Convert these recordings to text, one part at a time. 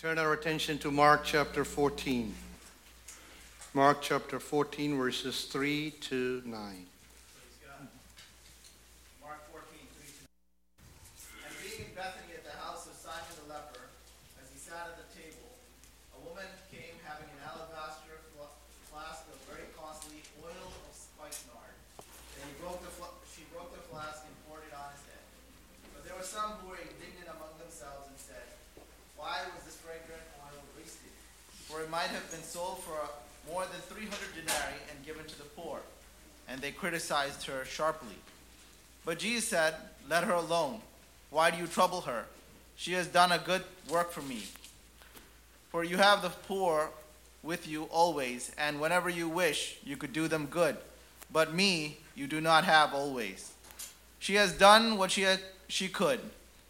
turn our attention to Mark chapter 14. Mark chapter 14, verses 3 to 9. Mark 14, 3 to 9. And being in Bethany at the house of Simon the leper, as he sat at the table, a woman came having an alabaster flask of very costly oil of spikenard. And he broke the fl- she broke the flask and poured it on his head. But there were some who were indignant among themselves and said, Why was this fragrant oil wasted? For it might have been sold for more than 300 denarii and given to the poor. And they criticized her sharply. But Jesus said, Let her alone. Why do you trouble her? She has done a good work for me. For you have the poor with you always, and whenever you wish, you could do them good. But me you do not have always. She has done what she, had, she could.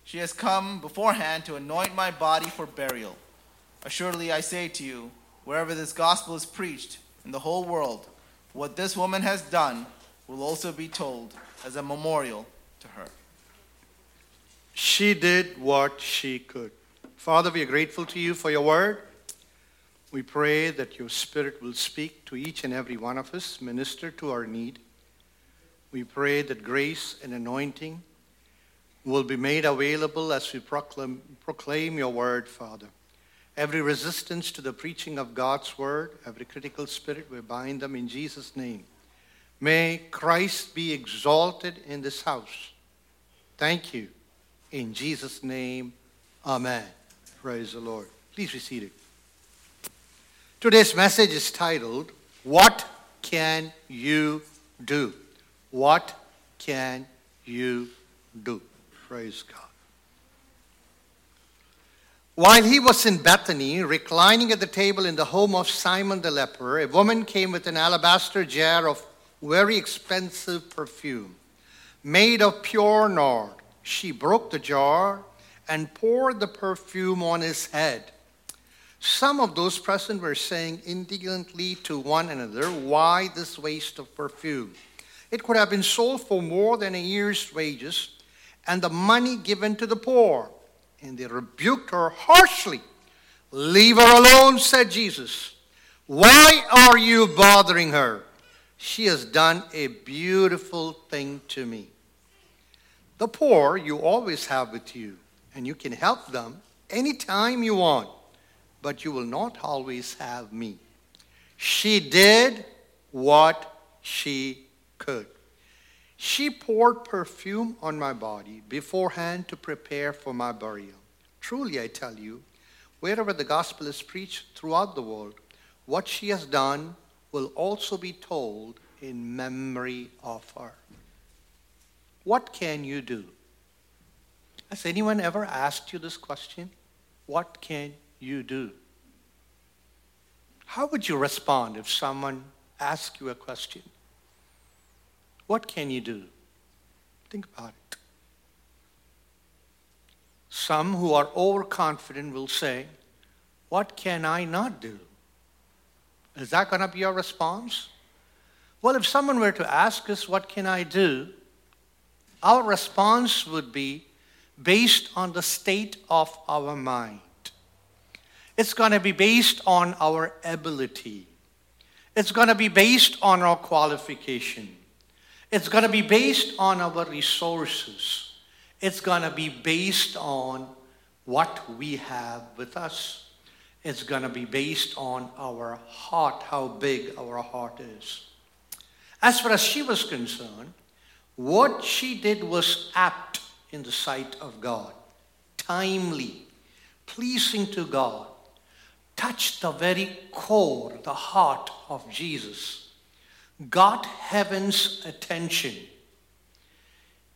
She has come beforehand to anoint my body for burial. Assuredly, I say to you, wherever this gospel is preached in the whole world, what this woman has done will also be told as a memorial to her. She did what she could. Father, we are grateful to you for your word. We pray that your spirit will speak to each and every one of us, minister to our need. We pray that grace and anointing will be made available as we proclaim, proclaim your word, Father. Every resistance to the preaching of God's word, every critical spirit, we bind them in Jesus' name. May Christ be exalted in this house. Thank you. In Jesus' name, amen. Praise the Lord. Please be seated. Today's message is titled, What Can You Do? What Can You Do? Praise God. While he was in Bethany, reclining at the table in the home of Simon the leper, a woman came with an alabaster jar of very expensive perfume, made of pure nard. She broke the jar and poured the perfume on his head. Some of those present were saying indignantly to one another, Why this waste of perfume? It could have been sold for more than a year's wages and the money given to the poor. And they rebuked her harshly. Leave her alone, said Jesus. Why are you bothering her? She has done a beautiful thing to me. The poor you always have with you, and you can help them anytime you want, but you will not always have me. She did what she could. She poured perfume on my body beforehand to prepare for my burial. Truly, I tell you, wherever the gospel is preached throughout the world, what she has done will also be told in memory of her. What can you do? Has anyone ever asked you this question? What can you do? How would you respond if someone asked you a question? What can you do? Think about it. Some who are overconfident will say, What can I not do? Is that going to be your response? Well, if someone were to ask us, What can I do? our response would be based on the state of our mind. It's going to be based on our ability. It's going to be based on our qualification. It's going to be based on our resources. It's going to be based on what we have with us. It's going to be based on our heart, how big our heart is. As far as she was concerned, what she did was apt in the sight of God, timely, pleasing to God, touched the very core, the heart of Jesus, got heaven's attention.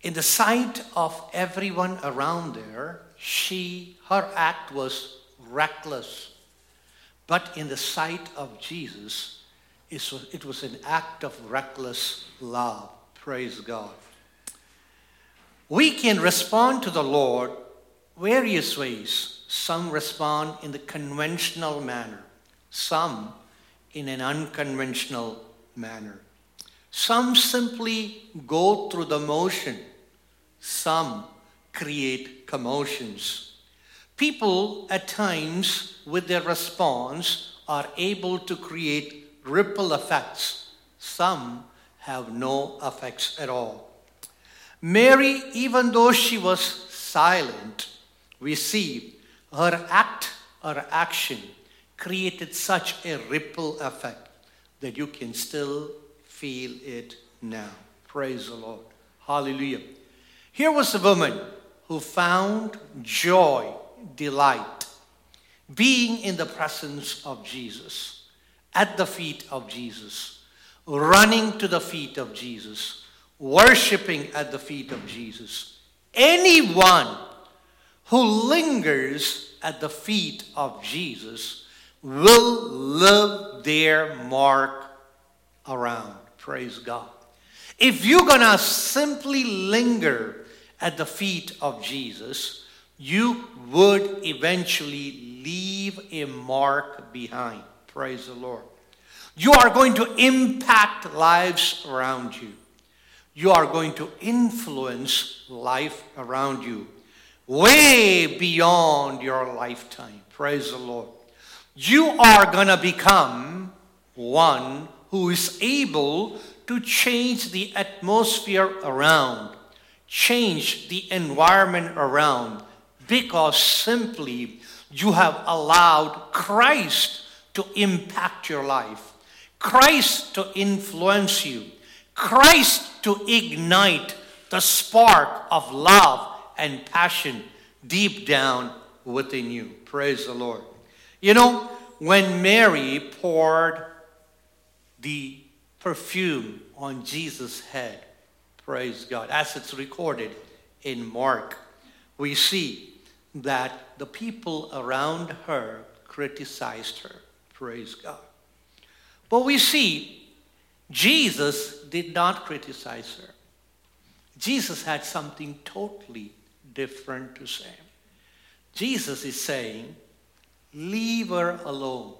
In the sight of everyone around there, she, her act was reckless. But in the sight of Jesus, it was an act of reckless love. Praise God. We can respond to the Lord various ways. Some respond in the conventional manner, some in an unconventional manner. Some simply go through the motion, some create commotions. People at times, with their response, are able to create ripple effects. Some have no effects at all. Mary, even though she was silent, we see her act, her action created such a ripple effect that you can still feel it now. Praise the Lord. Hallelujah. Here was a woman who found joy, delight, being in the presence of Jesus, at the feet of Jesus, running to the feet of Jesus, worshiping at the feet of Jesus. Anyone who lingers at the feet of Jesus will live their mark around. Praise God. If you're going to simply linger at the feet of Jesus, you would eventually leave a mark behind. Praise the Lord. You are going to impact lives around you. You are going to influence life around you way beyond your lifetime. Praise the Lord. You are going to become one who is able to change the atmosphere around, change the environment around, because simply you have allowed Christ to impact your life, Christ to influence you, Christ to ignite the spark of love and passion deep down within you. Praise the Lord. You know, when Mary poured the perfume on Jesus' head, praise God, as it's recorded in Mark, we see that the people around her criticized her. Praise God. But we see Jesus did not criticize her. Jesus had something totally different to say. Jesus is saying, Leave her alone.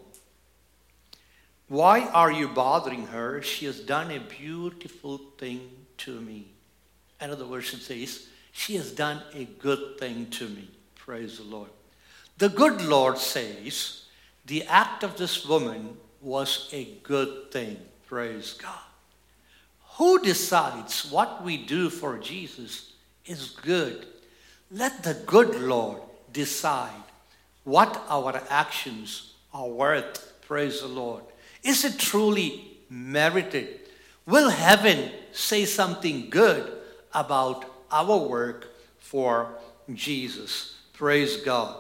Why are you bothering her? She has done a beautiful thing to me. Another version says, She has done a good thing to me. Praise the Lord. The good Lord says, The act of this woman was a good thing. Praise God. Who decides what we do for Jesus is good? Let the good Lord decide what our actions are worth. Praise the Lord. Is it truly merited? Will heaven say something good about our work for Jesus? Praise God.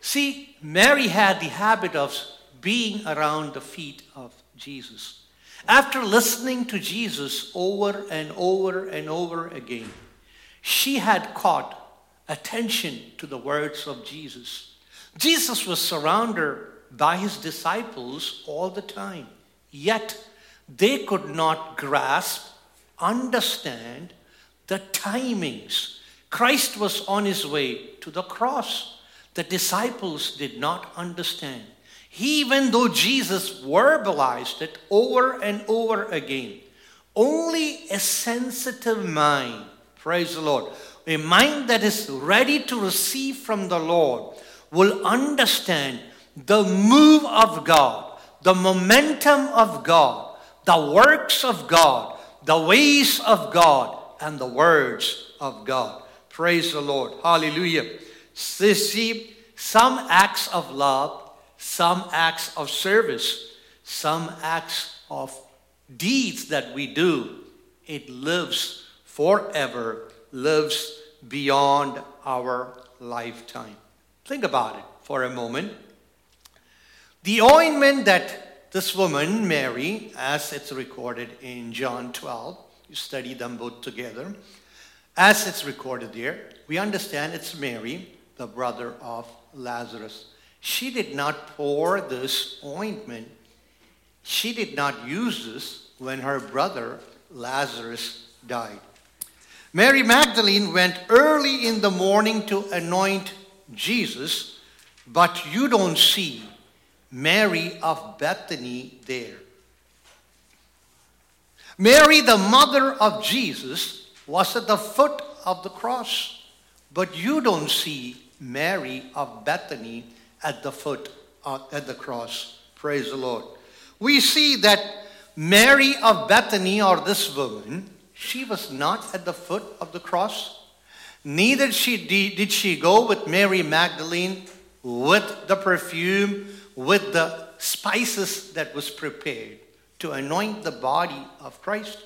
See, Mary had the habit of being around the feet of Jesus. After listening to Jesus over and over and over again, she had caught attention to the words of Jesus. Jesus was surrounded by his disciples all the time, yet they could not grasp, understand the timings. Christ was on his way to the cross. The disciples did not understand. Even though Jesus verbalized it over and over again, only a sensitive mind, praise the Lord, a mind that is ready to receive from the Lord will understand the move of God, the momentum of God, the works of God, the ways of God, and the words of God. Praise the Lord. Hallelujah. See, some acts of love, some acts of service, some acts of deeds that we do, it lives forever lives beyond our lifetime. Think about it for a moment. The ointment that this woman, Mary, as it's recorded in John 12, you study them both together, as it's recorded there, we understand it's Mary, the brother of Lazarus. She did not pour this ointment, she did not use this when her brother Lazarus died. Mary Magdalene went early in the morning to anoint Jesus, but you don't see Mary of Bethany there. Mary, the mother of Jesus, was at the foot of the cross, but you don't see Mary of Bethany at the foot uh, at the cross. Praise the Lord. We see that Mary of Bethany, or this woman, she was not at the foot of the cross. Neither she did she go with Mary Magdalene with the perfume, with the spices that was prepared to anoint the body of Christ.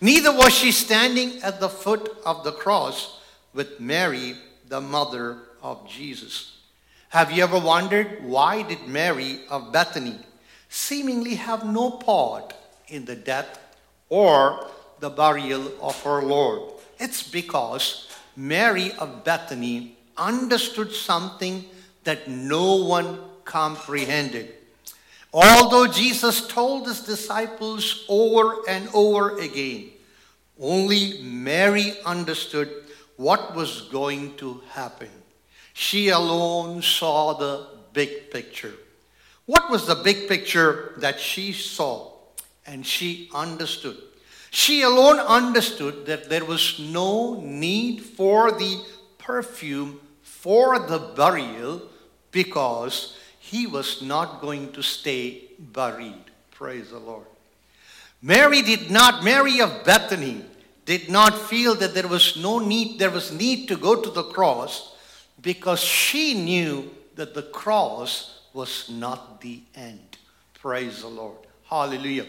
Neither was she standing at the foot of the cross with Mary, the mother of Jesus. Have you ever wondered why did Mary of Bethany seemingly have no part in the death or the burial of her Lord? It's because Mary of Bethany understood something that no one comprehended. Although Jesus told his disciples over and over again, only Mary understood what was going to happen. She alone saw the big picture. What was the big picture that she saw and she understood? She alone understood that there was no need for the perfume for the burial because he was not going to stay buried. Praise the Lord. Mary did not, Mary of Bethany did not feel that there was no need, there was need to go to the cross because she knew that the cross was not the end. Praise the Lord. Hallelujah.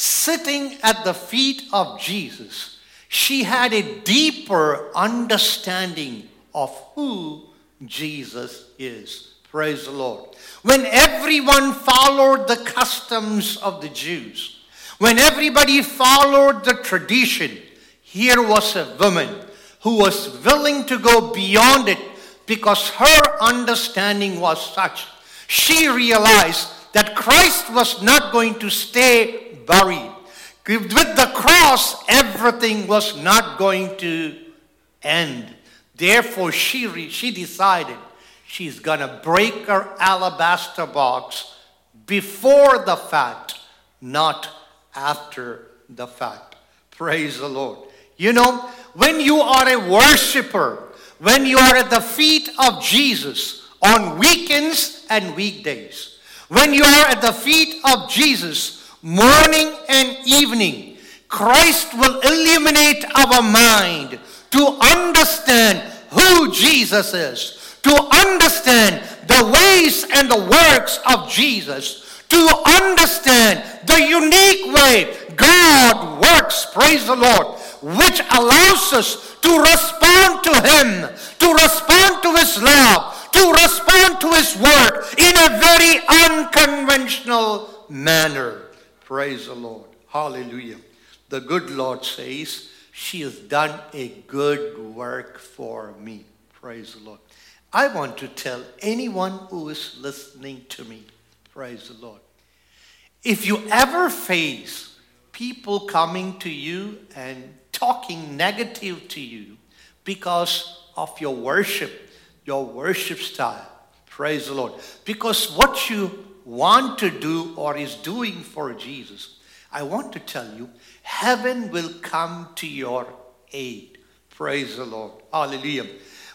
Sitting at the feet of Jesus, she had a deeper understanding of who Jesus is. Praise the Lord. When everyone followed the customs of the Jews, when everybody followed the tradition, here was a woman who was willing to go beyond it because her understanding was such. She realized that Christ was not going to stay buried. With the cross, everything was not going to end. Therefore, she, re- she decided she's going to break her alabaster box before the fact, not after the fact. Praise the Lord. You know, when you are a worshiper, when you are at the feet of Jesus on weekends and weekdays, when you are at the feet of Jesus morning and evening, Christ will illuminate our mind to understand who Jesus is, to understand the ways and the works of Jesus, to understand the unique way God works, praise the Lord, which allows us to respond to Him, to respond to His love, to respond to His word in a very unconventional manner. Praise the Lord. Hallelujah. The good Lord says, she has done a good work for me. Praise the Lord. I want to tell anyone who is listening to me, praise the Lord. If you ever face people coming to you and talking negative to you because of your worship, your worship style, praise the Lord, because what you want to do or is doing for Jesus, I want to tell you, heaven will come to your aid. Praise the Lord. Hallelujah.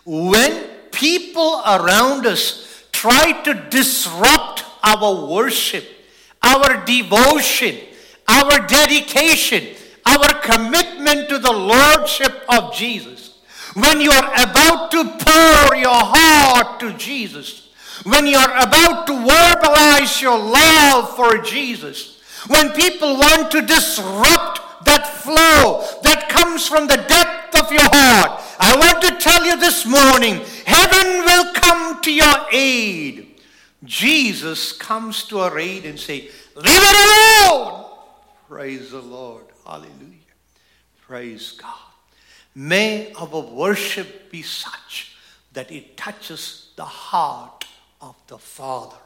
When people around us try to disrupt our worship, our devotion, our dedication, our commitment to the Lordship of Jesus, when you are about to pour your heart to Jesus, when you are about to verbalize your love for Jesus, when people want to disrupt that flow that comes from the depth of your heart, I want to tell you this morning heaven will come to your aid. Jesus comes to our aid and say, Leave it alone. Praise the Lord. Hallelujah. Praise God. May our worship be such that it touches the heart of the Father.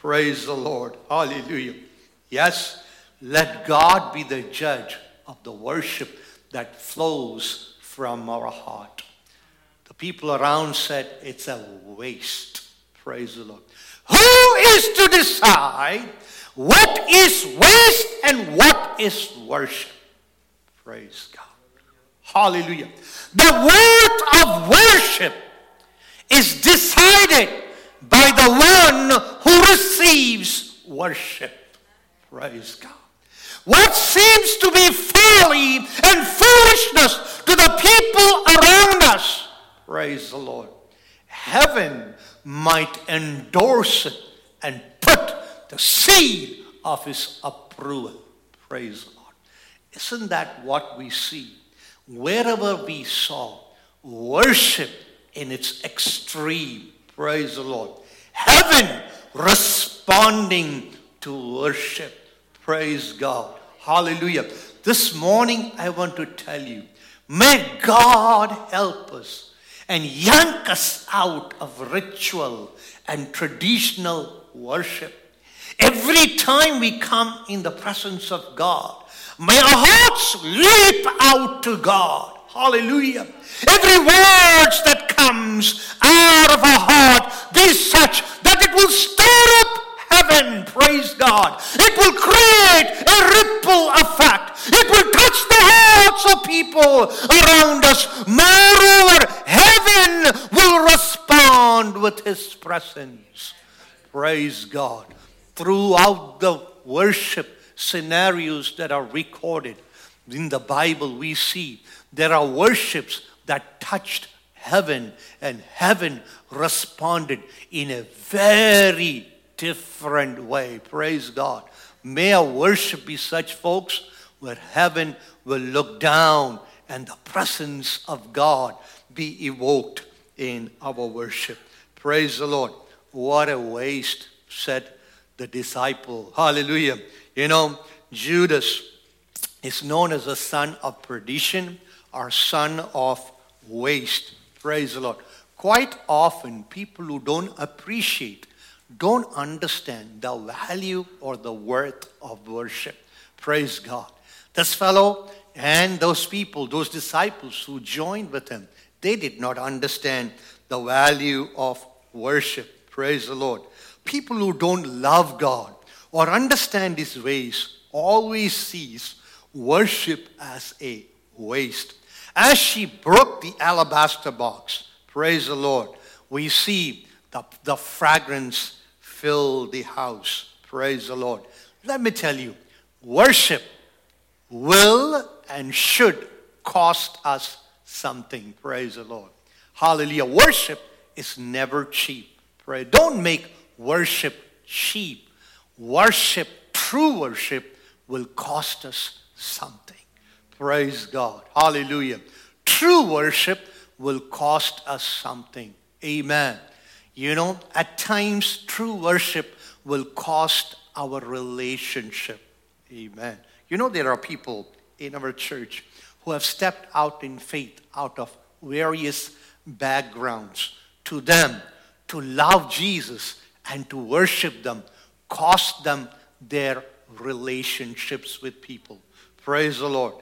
Praise the Lord. Hallelujah. Yes, let God be the judge of the worship that flows from our heart. The people around said it's a waste. Praise the Lord. Who is to decide what is waste and what is worship? Praise God. Hallelujah. The word of worship is decided by the one who receives worship. Praise God. What seems to be folly and foolishness to the people around us, praise the Lord, heaven might endorse it and put the seal of his approval. Praise the Lord. Isn't that what we see? Wherever we saw worship in its extreme, praise the Lord. Heaven responding to worship. Praise God. Hallelujah. This morning I want to tell you, may God help us and yank us out of ritual and traditional worship. Every time we come in the presence of God, may our hearts leap out to God. Hallelujah. Every word that comes out of our heart be such that it will stir up heaven, praise God. It will create a ripple effect. It will touch the hearts of people around us. Moreover, heaven will respond with His presence. Praise God. Throughout the worship scenarios that are recorded in the Bible, we see there are worships that touched heaven, and heaven responded in a very different way. Praise God. May our worship be such, folks, where heaven will look down and the presence of God be evoked in our worship. Praise the Lord. What a waste, said the disciple. Hallelujah. You know, Judas is known as a son of perdition or son of waste. Praise the Lord. Quite often, people who don't appreciate don't understand the value or the worth of worship. Praise God. This fellow and those people, those disciples who joined with him, they did not understand the value of worship. Praise the Lord. People who don't love God or understand his ways always sees worship as a waste. As she broke the alabaster box, praise the Lord, we see the, the fragrance fill the house. Praise the Lord. Let me tell you, worship will and should cost us something. Praise the Lord. Hallelujah. Worship is never cheap. Pray. Don't make worship cheap. Worship, true worship, will cost us something. Praise God. Hallelujah. True worship will cost us something. Amen. You know, at times, true worship will cost our relationship. Amen. You know, there are people in our church who have stepped out in faith out of various backgrounds. To them, to love Jesus and to worship them cost them their relationships with people. Praise the Lord.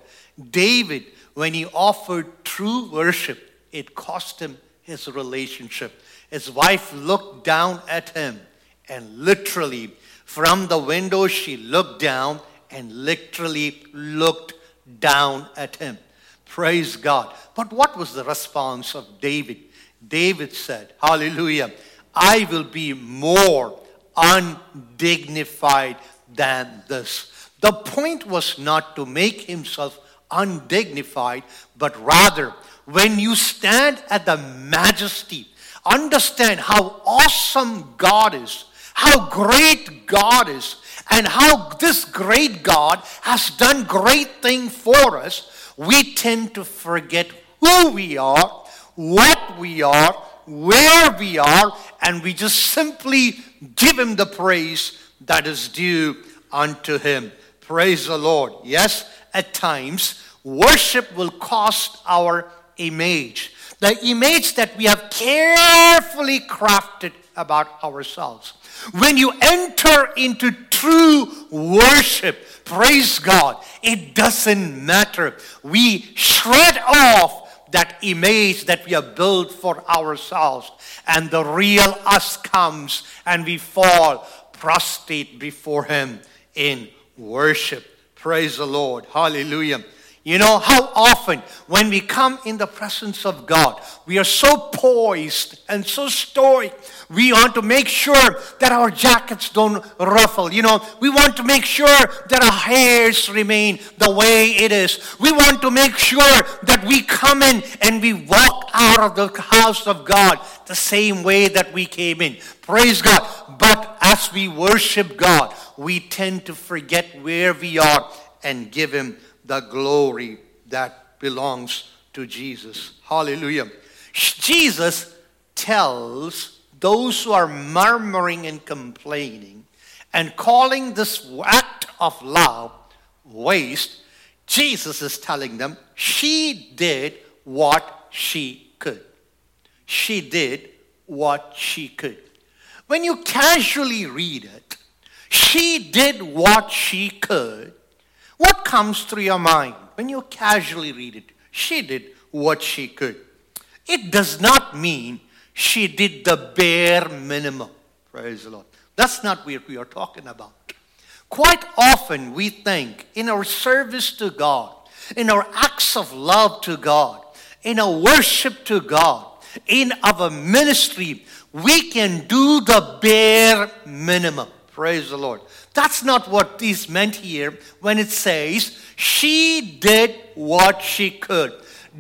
David, when he offered true worship, it cost him his relationship. His wife looked down at him, and literally, from the window, she looked down and literally looked down at him. Praise God. But what was the response of David? David said, Hallelujah, I will be more undignified than this. The point was not to make himself undignified, but rather, when you stand at the majesty understand how awesome God is, how great God is, and how this great God has done great things for us, we tend to forget who we are, what we are, where we are, and we just simply give Him the praise that is due unto Him. Praise the Lord. Yes, at times, worship will cost our image the image that we have carefully crafted about ourselves. When you enter into true worship, praise God, it doesn't matter. We shred off that image that we have built for ourselves, and the real us comes, and we fall prostrate before Him in worship. Praise the Lord. Hallelujah. You know, how often when we come in the presence of God, we are so poised and so stoic. We want to make sure that our jackets don't ruffle. You know, we want to make sure that our hairs remain the way it is. We want to make sure that we come in and we walk out of the house of God the same way that we came in. Praise God. But as we worship God, we tend to forget where we are and give Him the glory that belongs to Jesus. Hallelujah. Jesus tells those who are murmuring and complaining and calling this act of love waste, Jesus is telling them she did what she could. She did what she could. When you casually read it, she did what she could what comes through your mind when you casually read it? She did what she could. It does not mean she did the bare minimum. Praise the Lord. That's not what we are talking about. Quite often we think in our service to God, in our acts of love to God, in our worship to God, in our ministry, we can do the bare minimum. Praise the Lord. That's not what is meant here when it says she did what she could.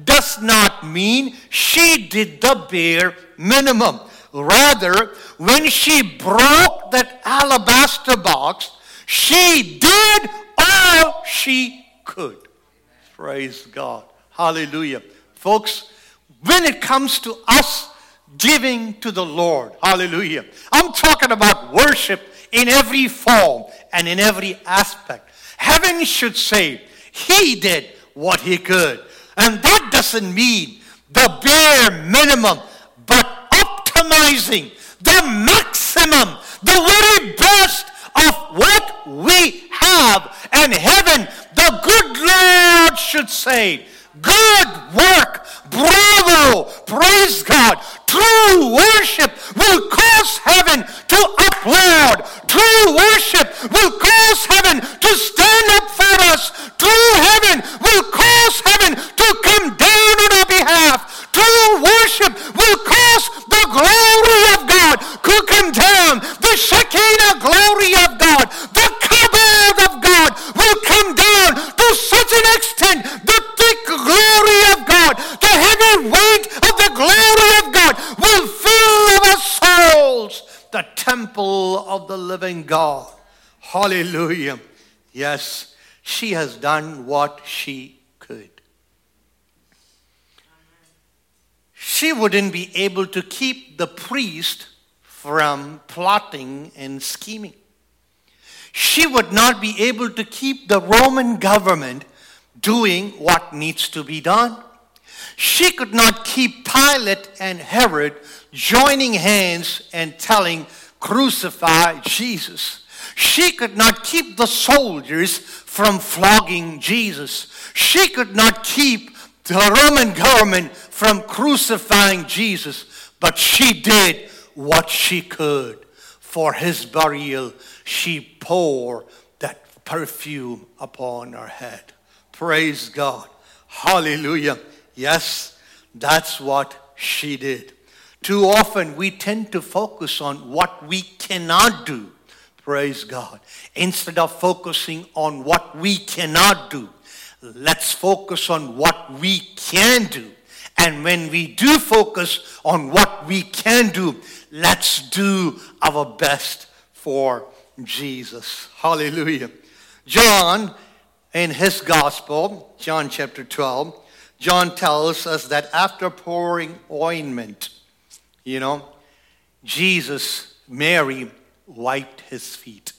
Does not mean she did the bare minimum. Rather, when she broke that alabaster box, she did all she could. Praise God. Hallelujah. Folks, when it comes to us giving to the Lord, hallelujah, I'm talking about worship in every form and in every aspect. Heaven should say, He did what He could. And that doesn't mean the bare minimum, but optimizing the maximum, the very best of what we have. And heaven, the good Lord should say, Good work, bravo, praise God. True worship will cause heaven to applaud. True worship will cause heaven to stand up for us. True heaven will cause heaven to come down on our behalf. True worship will cause the glory of God to come down. The Shekinah glory of God, the kabod of God will come down to such an extent the thick glory of God, the heavy weight of the glory of God will fill our souls, the temple of the living God. Hallelujah. Yes, she has done what she could. She wouldn't be able to keep the priest from plotting and scheming. She would not be able to keep the Roman government doing what needs to be done. She could not keep Pilate and Herod joining hands and telling, Crucify Jesus. She could not keep the soldiers from flogging Jesus. She could not keep the Roman government from crucifying Jesus. But she did what she could. For his burial, she poured that perfume upon her head. Praise God. Hallelujah. Yes, that's what she did. Too often we tend to focus on what we cannot do. Praise God. Instead of focusing on what we cannot do, let's focus on what we can do. And when we do focus on what we can do, let's do our best for Jesus. Hallelujah. John in his gospel, John chapter 12, John tells us that after pouring ointment, you know, Jesus, Mary, wiped his feet.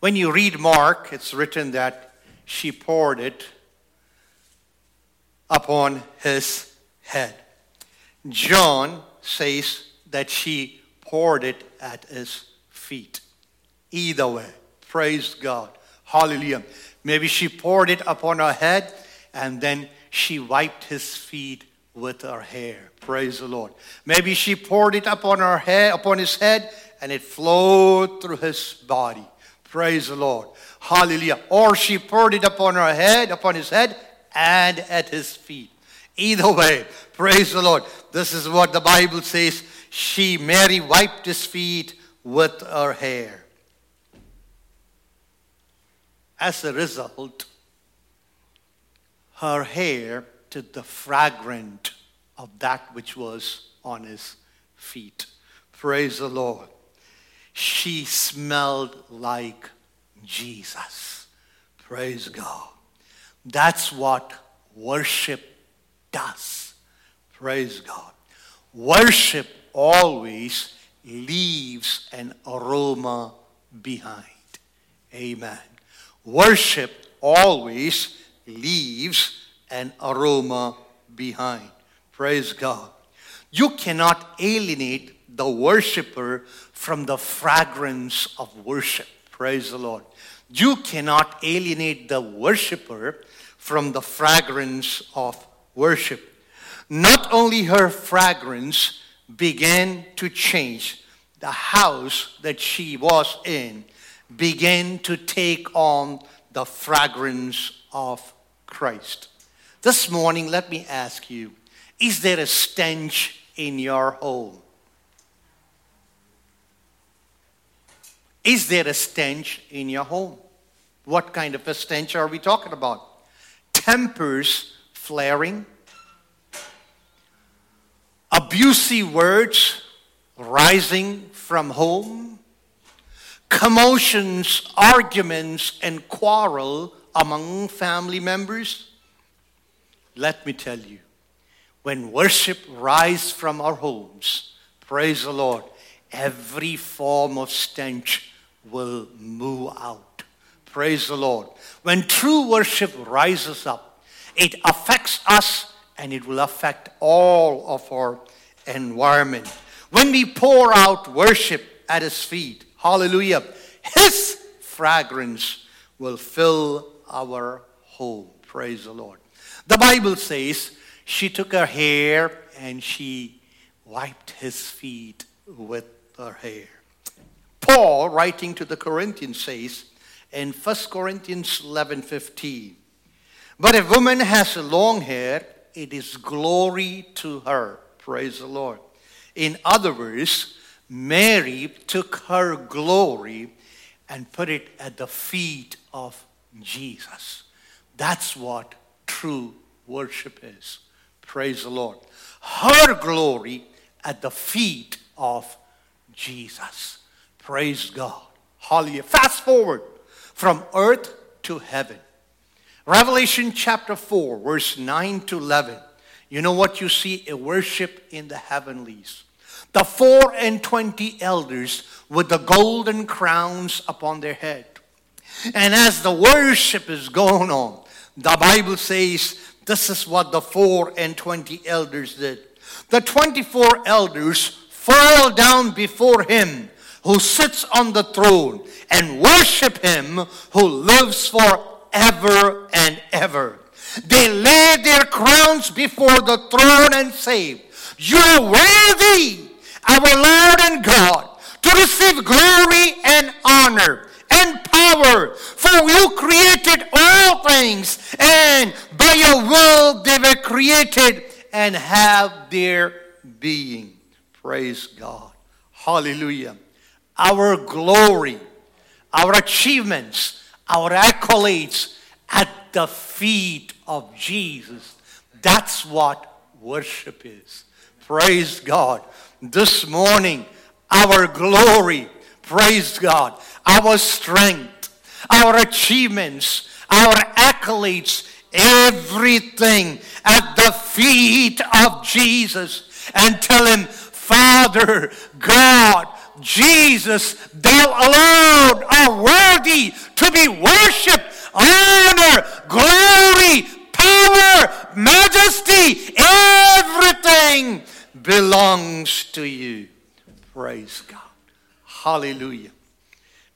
When you read Mark, it's written that she poured it upon his head. John says that she poured it at his feet. Either way, praise God. Hallelujah. Maybe she poured it upon her head and then she wiped his feet with her hair. Praise the Lord. Maybe she poured it upon her head, upon his head, and it flowed through his body. Praise the Lord. Hallelujah. Or she poured it upon her head, upon his head, and at his feet. Either way, praise the Lord. This is what the Bible says. She, Mary, wiped his feet with her hair. As a result, her hair to the fragrant of that which was on his feet. Praise the Lord. She smelled like Jesus. Praise God. That's what worship does. Praise God. Worship always leaves an aroma behind. Amen. Worship always leaves an aroma behind. Praise God. You cannot alienate the worshiper from the fragrance of worship. Praise the Lord. You cannot alienate the worshiper from the fragrance of worship. Not only her fragrance began to change, the house that she was in began to take on the fragrance of Christ. This morning, let me ask you is there a stench in your home? Is there a stench in your home? What kind of a stench are we talking about? Tempers flaring, abusive words rising from home, commotions, arguments, and quarrel among family members. Let me tell you, when worship rises from our homes, praise the Lord, every form of stench will move out. Praise the Lord. When true worship rises up, it affects us and it will affect all of our environment. When we pour out worship at His feet, hallelujah, His fragrance will fill our home. Praise the Lord. The Bible says she took her hair and she wiped his feet with her hair. Paul, writing to the Corinthians, says in 1 Corinthians 11 15, But if woman has long hair, it is glory to her. Praise the Lord. In other words, Mary took her glory and put it at the feet of Jesus. That's what true worship is. Praise the Lord. Her glory at the feet of Jesus. Praise God. Hallelujah. Fast forward from earth to heaven. Revelation chapter 4, verse 9 to 11. You know what you see? A worship in the heavenlies. The four and twenty elders with the golden crowns upon their head. And as the worship is going on, the Bible says this is what the four and twenty elders did. The 24 elders fall down before him who sits on the throne and worship him who lives forever and ever. They lay their crowns before the throne and say, You are worthy, our Lord and God, to receive glory and honor and power. For you created all things, and by your will they were created and have their being. Praise God. Hallelujah. Our glory, our achievements, our accolades at the feet of Jesus. That's what worship is. Praise God. This morning, our glory, praise God, our strength, our achievements, our accolades, everything at the feet of Jesus and tell him, Father, God, Jesus, thou alone are worthy to be worshiped, honor, glory, power, majesty, everything belongs to you. Praise God. Hallelujah.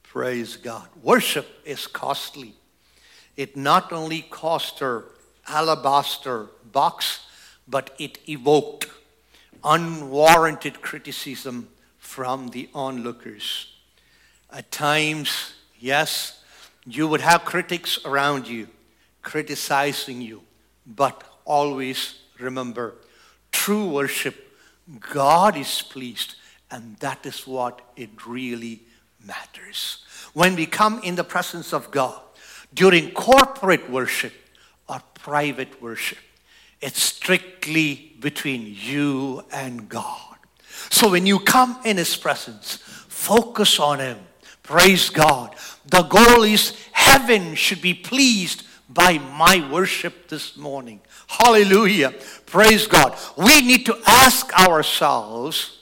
Praise God. Worship is costly. It not only cost her alabaster box, but it evoked unwarranted criticism from the onlookers. At times, yes, you would have critics around you criticizing you, But always remember true worship, God is pleased, and that is what it really matters. When we come in the presence of God during corporate worship or private worship, it's strictly between you and God. So when you come in His presence, focus on Him. Praise God. The goal is heaven should be pleased by my worship this morning. Hallelujah. Praise God. We need to ask ourselves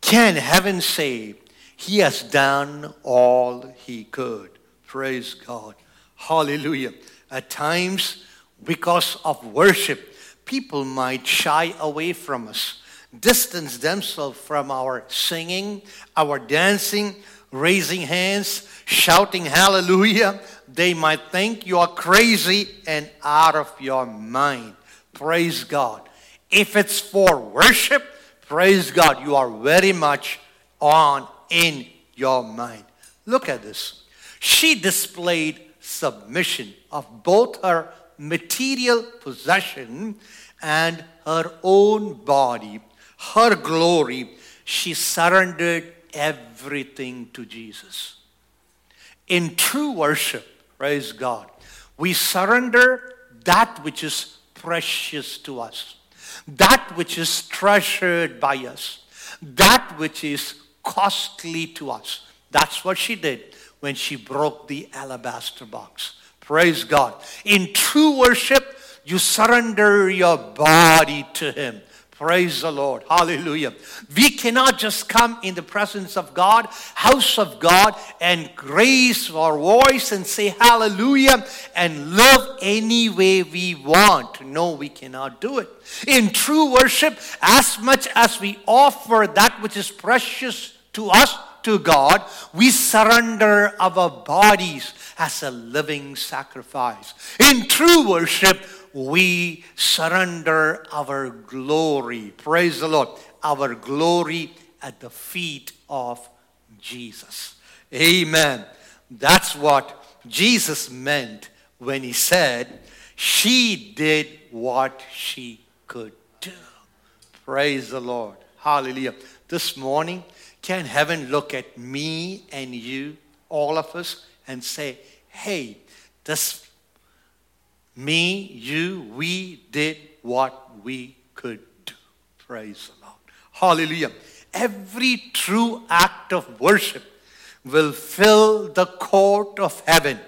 can heaven say he has done all he could? Praise God. Hallelujah. At times, because of worship, people might shy away from us, distance themselves from our singing, our dancing, raising hands, shouting hallelujah. They might think you are crazy and out of your mind. Praise God. If it's for worship, praise God, you are very much on in your mind. Look at this. She displayed submission of both her material possession and her own body, her glory. She surrendered everything to Jesus. In true worship, praise God, we surrender that which is precious to us, that which is treasured by us, that which is costly to us. That's what she did when she broke the alabaster box. Praise God. In true worship, you surrender your body to Him. Praise the Lord. Hallelujah. We cannot just come in the presence of God, house of God, and raise our voice and say hallelujah and live any way we want. No, we cannot do it. In true worship, as much as we offer that which is precious to us, to God, we surrender our bodies as a living sacrifice. In true worship, we surrender our glory. Praise the Lord. Our glory at the feet of Jesus. Amen. That's what Jesus meant when he said, She did what she could do. Praise the Lord. Hallelujah. This morning, can heaven look at me and you, all of us, and say, Hey, this me, you, we did what we could do. Praise the Lord. Hallelujah. Every true act of worship will fill the court of heaven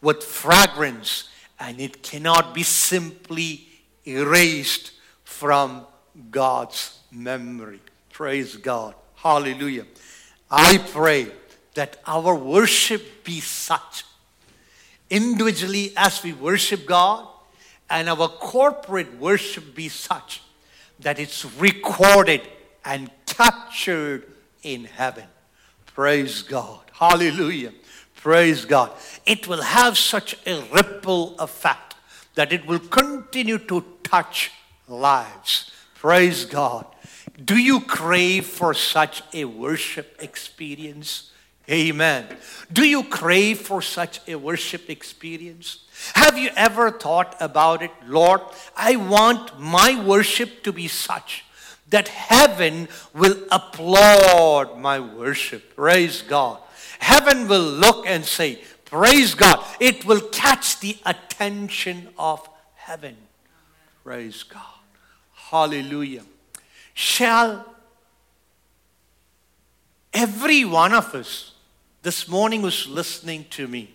with fragrance, and it cannot be simply erased from God's memory. Praise God. Hallelujah. I pray that our worship be such individually as we worship God, and our corporate worship be such that it's recorded and captured in heaven. Praise God. Hallelujah. Praise God. It will have such a ripple effect that it will continue to touch lives. Praise God. Do you crave for such a worship experience? Amen. Do you crave for such a worship experience? Have you ever thought about it? Lord, I want my worship to be such that heaven will applaud my worship. Praise God. Heaven will look and say, Praise God. It will catch the attention of heaven. Praise God. Hallelujah. Shall every one of us this morning was listening to me,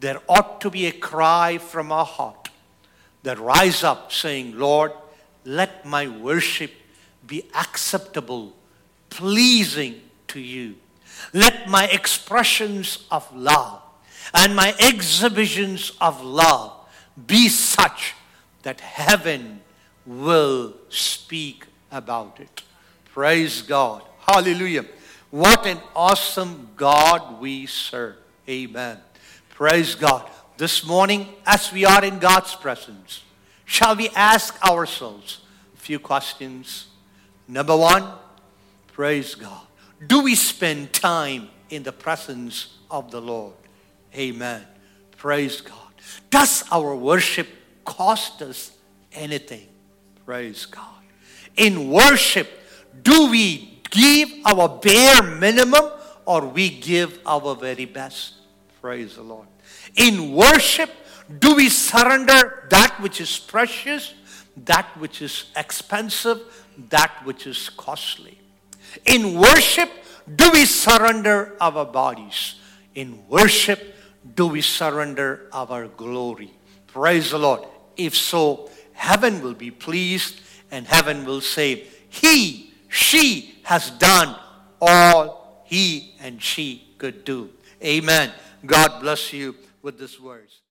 there ought to be a cry from our heart that rise up saying, Lord, let my worship be acceptable, pleasing to you. Let my expressions of love and my exhibitions of love be such that heaven will speak about it. Praise God. Hallelujah. What an awesome God we serve. Amen. Praise God. This morning, as we are in God's presence, shall we ask ourselves a few questions? Number one, praise God. Do we spend time in the presence of the Lord? Amen. Praise God. Does our worship cost us anything. Praise God. In worship, do we give our bare minimum or we give our very best? Praise the Lord. In worship, do we surrender that which is precious, that which is expensive, that which is costly? In worship, do we surrender our bodies? In worship, do we surrender our glory? Praise the Lord. If so, heaven will be pleased and heaven will say, He, she has done all he and she could do. Amen. God bless you with these words.